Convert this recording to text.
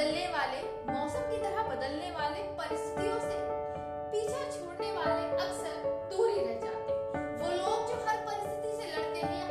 बदलने वाले, मौसम की तरह बदलने वाले परिस्थितियों से पीछा छोड़ने वाले अक्सर दूर ही रह जाते हैं। वो लोग जो हर परिस्थिति से लड़ते हैं